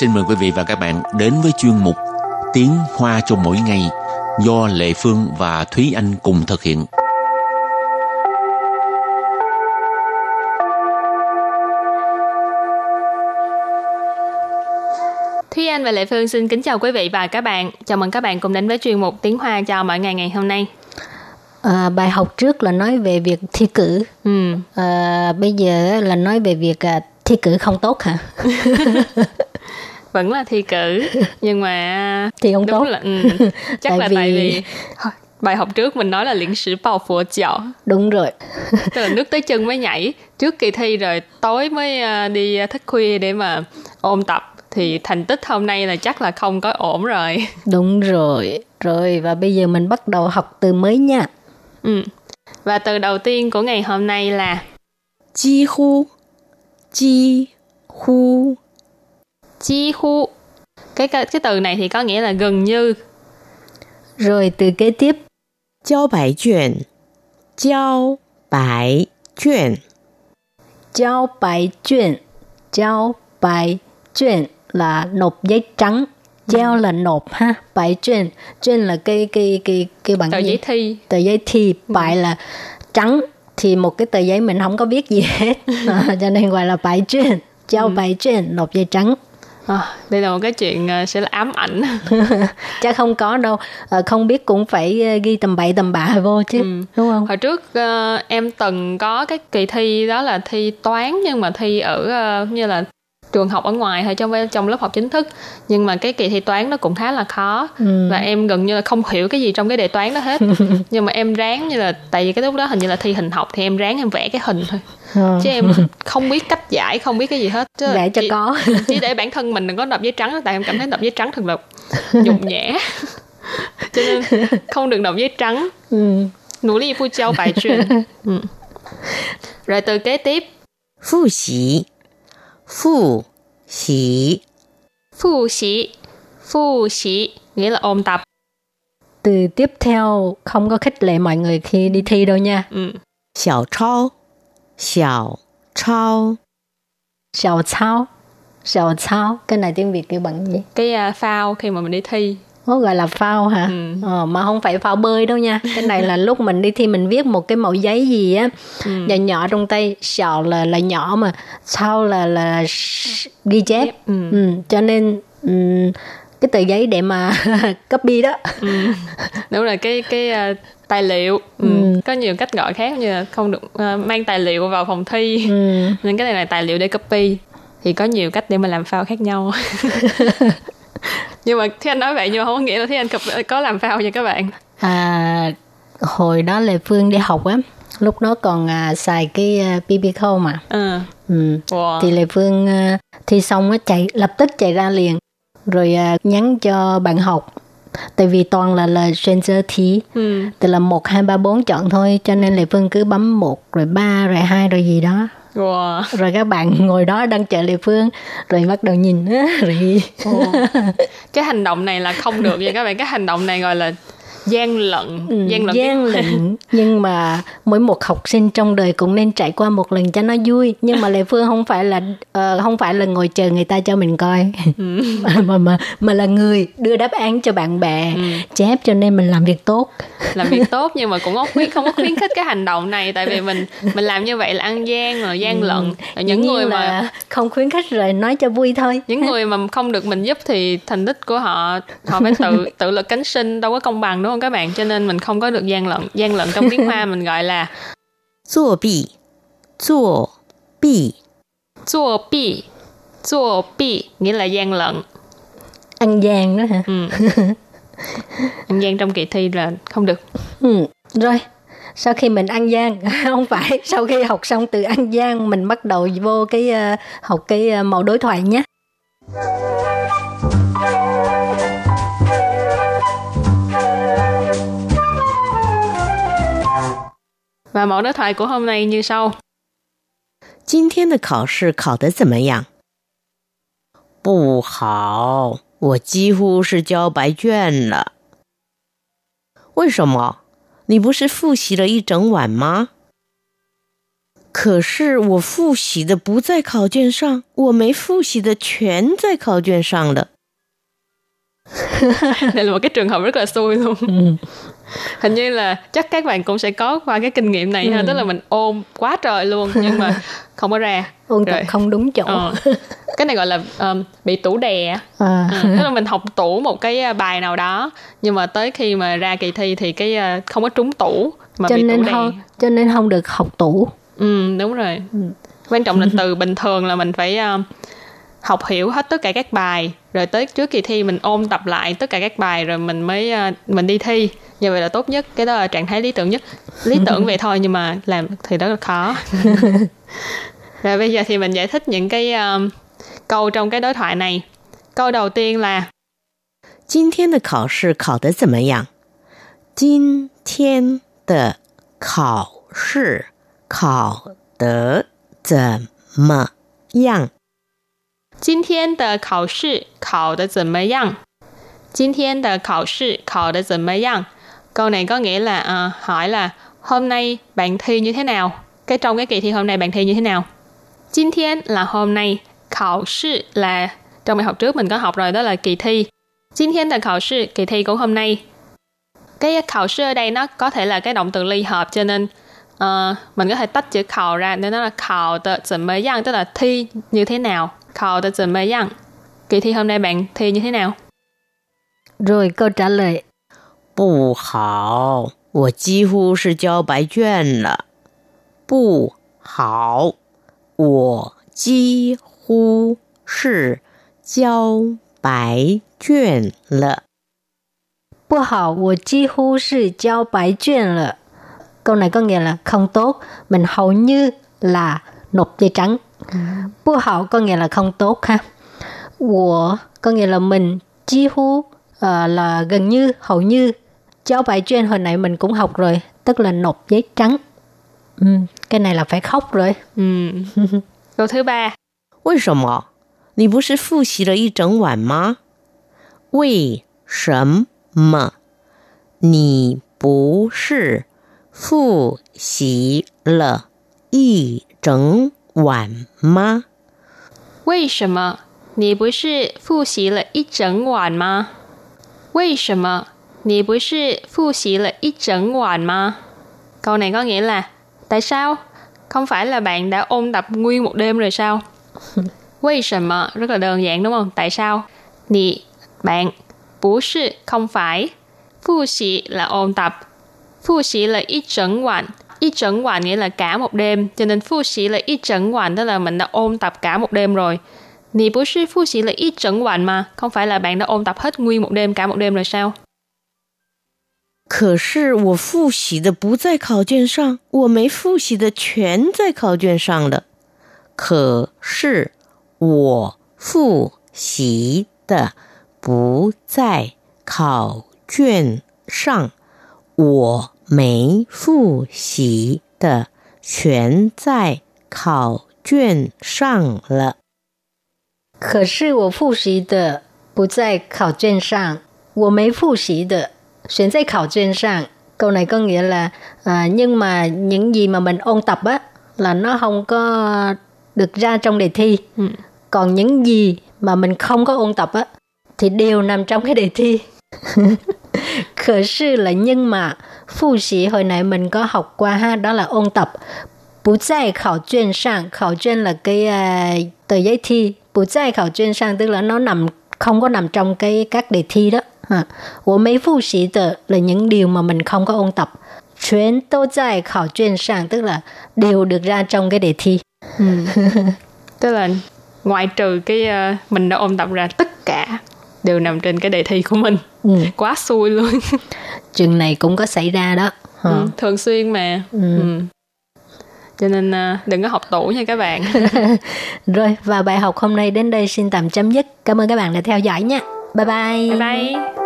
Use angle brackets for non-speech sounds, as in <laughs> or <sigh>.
xin mời quý vị và các bạn đến với chuyên mục Tiếng Hoa cho mỗi ngày do Lệ Phương và Thúy Anh cùng thực hiện. Thúy Anh và Lệ Phương xin kính chào quý vị và các bạn. Chào mừng các bạn cùng đến với chuyên mục Tiếng Hoa cho mỗi ngày ngày hôm nay. À, bài học trước là nói về việc thi cử. Ừ. À, bây giờ là nói về việc à, thi cử không tốt hả? <laughs> Vẫn là thi cử nhưng mà Thi không đúng tốt. là ừ, chắc Tại là vì- tại vì bài học trước mình nói là liễn sử bao phổ chảo Đúng rồi. <laughs> tức là nước tới chân mới nhảy trước kỳ thi rồi tối mới à, đi thức khuya để mà ôn tập thì thành tích hôm nay là chắc là không có ổn rồi <laughs> Đúng rồi. Rồi và bây giờ mình bắt đầu học từ mới nha. ừ. và từ đầu tiên của ngày hôm nay là 几乎，chi khu chi khu cái cái cái từ này thì có nghĩa là gần như. Rồi từ kế tiếp. Giao bài chuyển. Giao bài chuyển. Giao bài chuyển. Giao bài chuyển là nộp giấy trắng. Giao ừ. là nộp ha bài chuyển. Chuyển là cái cái cái cái bằng tờ giấy thi. Tờ giấy thi. Ừ. Bài là trắng thì một cái tờ giấy mình không có viết gì hết. À, <laughs> cho nên gọi là bài chuyên giao bài chuyên nộp giấy trắng. À, đây là một cái chuyện à, sẽ là ám ảnh. <laughs> Chắc không có đâu. Ờ, không biết cũng phải ờ, ghi tầm bậy tầm bạ vô chứ đúng không? Hồi trước ờ, em từng có cái kỳ thi đó là thi toán nhưng mà thi ở ờ, như là trường học ở ngoài thôi trong trong lớp học chính thức. Nhưng mà cái kỳ thi toán nó cũng khá là khó. Và em gần như là không hiểu cái gì trong cái đề toán đó hết. <laughs> Nhưng mà em ráng như là tại vì cái lúc đó hình như là thi hình học thì em ráng em vẽ cái hình thôi. Ờ. chứ em không biết cách giải không biết cái gì hết. Chứ Vẽ cho chỉ, có. <laughs> chỉ để bản thân mình đừng có đập giấy trắng tại em cảm thấy đập giấy trắng thật là nhục nhã. <laughs> Cho nên không được đọc giấy trắng. Ừ. nỗ lực phu trao bài truyền. Ừ. rồi từ kế tiếp. 复习，Phụ xỉ Phụ xỉ Phụ xỉ nghĩa là ôm tập. Từ tiếp theo không có khích lệ mọi người khi đi thi đâu nha. Ừ. Xiao trao Xiao trao Xiao trao Xiao trao Cái này tiếng Việt kêu bằng gì? Cái uh, phao khi mà mình đi thi nó gọi là phao hả? Ừ. Ờ, mà không phải phao bơi đâu nha. Cái này là lúc mình đi thi mình viết một cái mẫu giấy gì á, Ừ. nhỏ nhỏ trong tay, sào là là nhỏ mà, sao là là ghi chép. Ừ. Ừ, cho nên ừm, cái tờ giấy để mà <laughs> copy đó. ừ. đúng rồi cái cái uh, tài liệu ừ. Ừ. có nhiều cách gọi khác như là không được uh, mang tài liệu vào phòng thi Ừ. <laughs> nên cái này là tài liệu để copy thì có nhiều cách để mà làm phao khác nhau <laughs> nhưng mà thế anh nói vậy nhưng mà không có nghĩa là thế anh copy- có làm phao nha các bạn À, hồi đó Lê Phương đi học á, lúc đó còn à, xài cái à, BB mà. ừ. Ừ. wow. thì Lê Phương ờ, thi xong á chạy lập tức chạy ra liền rồi ờ, nhắn cho bạn học tại vì toàn là là censor thi ừ. tức là một hai ba bốn chọn thôi cho nên Lê Phương cứ bấm một rồi ba rồi hai rồi gì đó wow. rồi các bạn ngồi đó đang chờ Lê Phương rồi bắt đầu nhìn <laughs> rồi <laughs> cái hành động này là không được nha các bạn cái hành động này gọi là gian lận Ừ, gian lận gian lận. <laughs> nhưng mà mỗi một học sinh trong đời cũng nên trải qua một lần cho nó vui. Nhưng mà Lê Phương không phải là ờ, không phải là ngồi chờ người ta cho mình coi. Ừ. <laughs> mà, mà mà là người đưa đáp án cho bạn bè Ừ. chép cho nên mình làm việc tốt. Làm việc <laughs> tốt nhưng mà cũng không khuyến không có khuyến khích cái hành động này tại vì mình mình làm như vậy là ăn gian rồi gian lận. Rồi những Dĩ người mà không khuyến khích rồi nói cho vui thôi. Những người mà không được mình giúp thì thành tích của họ họ phải tự tự lực cánh sinh đâu có công bằng đúng không luôn các bạn? Cho nên mình không có được gian lận gian lận trong tiếng hoa mình gọi là <laughs> Zuo bi. Zuo bi. Zuo bi. Zuo bi nghĩa là gian lận. Ăn gian đó hả? Ừ. <laughs> ăn gian trong kỳ thi là không được. Ừ. rồi. Sau khi mình ăn gian <laughs> không phải sau khi học xong từ ăn gian mình bắt đầu vô cái ờ, học cái uh, mẫu đối thoại nhé. và mẫu đối thoại của hôm nay như sau 今天的考试考得怎么样？不好，我几乎是交白卷了。为什么？你不是复习了一整晚吗？ 可是我复习的不在考卷上，我没复习的全在考卷上了。 <laughs> đây là một cái trường hợp rất là xui luôn. Hình như là chắc các bạn cũng sẽ có qua cái kinh nghiệm này ha tức là mình ôm quá trời luôn nhưng mà <laughs> không có ra. Ôn tập không đúng chỗ. Ờ. cái này gọi là um, bị tủ đè. À. Ừ, tức là mình học tủ một cái uh, bài nào đó nhưng mà tới khi mà ra kỳ thi thì cái uh, không có trúng tủ mà cho bị nên tủ đè. không cho nên không được học tủ. Ừ, đúng rồi. Quan trọng là từ bình thường là mình phải uh, học hiểu hết tất cả các bài rồi tới trước kỳ thi mình ôn tập lại tất cả các bài rồi mình mới uh, mình đi thi như vậy là tốt nhất cái đó là trạng thái lý tưởng nhất lý <laughs> tưởng vậy thôi nhưng mà làm thì rất là khó <laughs> rồi bây giờ thì mình giải thích những cái um, câu trong cái đối thoại này câu đầu tiên là 今天的考试考得怎么样？今天的考试考得怎么样？ 今天的考试考得怎么样？今天的考试考得怎么样？Câu này có nghĩa là à, hỏi là hôm nay bạn thi như thế nào? Cái trong cái kỳ thi hôm nay bạn thi như thế nào? 今天 là hôm nay, khảo sư là trong bài học trước mình có học rồi đó là kỳ thi. 今天的考试 kỳ thi của hôm nay. Cái khảo sư ở đây nó có thể là cái động từ ly hợp cho nên ờ, mình có thể tách chữ khảo ra nên nó là khảo tờ怎么样 tức là thi như thế nào. Khảo tờ 怎么样 Kỳ thi hôm nay bạn thi như thế nào? rồi câu trả lời 不好，我几乎是交白卷了。不好，我几乎是交白卷了。 不好我几乎是交白卷了 câu này có nghĩa là không tốt mình hầu như là nộp giấy trắng 不好 có nghĩa là không tốt ha 我 có nghĩa là mình chi hu ờ, là gần như hầu như giao bài chuyên hồi nãy mình cũng học rồi tức là nộp giấy trắng ừ, cái này là phải khóc rồi Ừ. Câu thứ ba 为什么？你不是复习了一整晚吗？为什么？你不是复习了一整 晚吗？为什么你不是复习了一整晚吗？为什么你不是复习了一整晚吗？Câu này có nghĩa là Tại sao? Không phải là bạn đã ôn tập nguyên một đêm rồi sao? <laughs> Vì sao rất là đơn giản đúng không? Tại sao? Nì, bạn, bú sư, không phải. Phu sĩ là ôn tập. Phu sĩ là ít trận hoàn. Ít trận hoàn nghĩa là cả một đêm. Cho nên phu sĩ là ít trận hoàn tức là mình đã ôn tập cả một đêm rồi. Nì bú sư phu sĩ là ít trận hoàn mà. Không phải là bạn đã ôn tập hết nguyên một đêm, cả một đêm rồi sao? 可是我复习的不在考卷上，我没复习的全在考卷上了。可是我复习的不在考卷上，我 没复习的全在考卷上了。可是我复习的不在考卷上，我没复习的选在考卷上. Câu này có nghĩa là à, nhưng mà những gì mà mình ôn tập á là nó không có được ra trong đề thi. Ừ. Còn những gì mà mình không có ôn tập á thì đều nằm trong cái đề thi. <laughs> Khởi sư là nhưng mà Phụ sĩ hồi nãy mình có học qua ha, đó là ôn tập. Bú tại khảo chuyên sang, khảo chuyên là cái uh, tờ giấy thi. Bú tại khảo chuyên sang tức là nó nằm không có nằm trong cái các đề thi đó. Ha. Wo mấy phụ sĩ tờ là những điều mà mình không có ôn tập. Chuyên tô tại khảo chuyên sang tức là đều được ra trong cái đề thi. Ừ. <laughs> tức là ngoại trừ cái uh, mình đã ôn tập ra <laughs> tất cả đều nằm trên cái đề thi của mình. Ừ. Quá xui luôn. Trường này cũng có xảy ra đó. Ha. Ừ, thường xuyên mà. Ừ. Cho nên ờ, đừng có học tủ nha các bạn. <laughs> Rồi và bài học hôm nay đến đây xin tạm chấm dứt. Cảm ơn các bạn đã theo dõi nha. Bye bye. bye bye.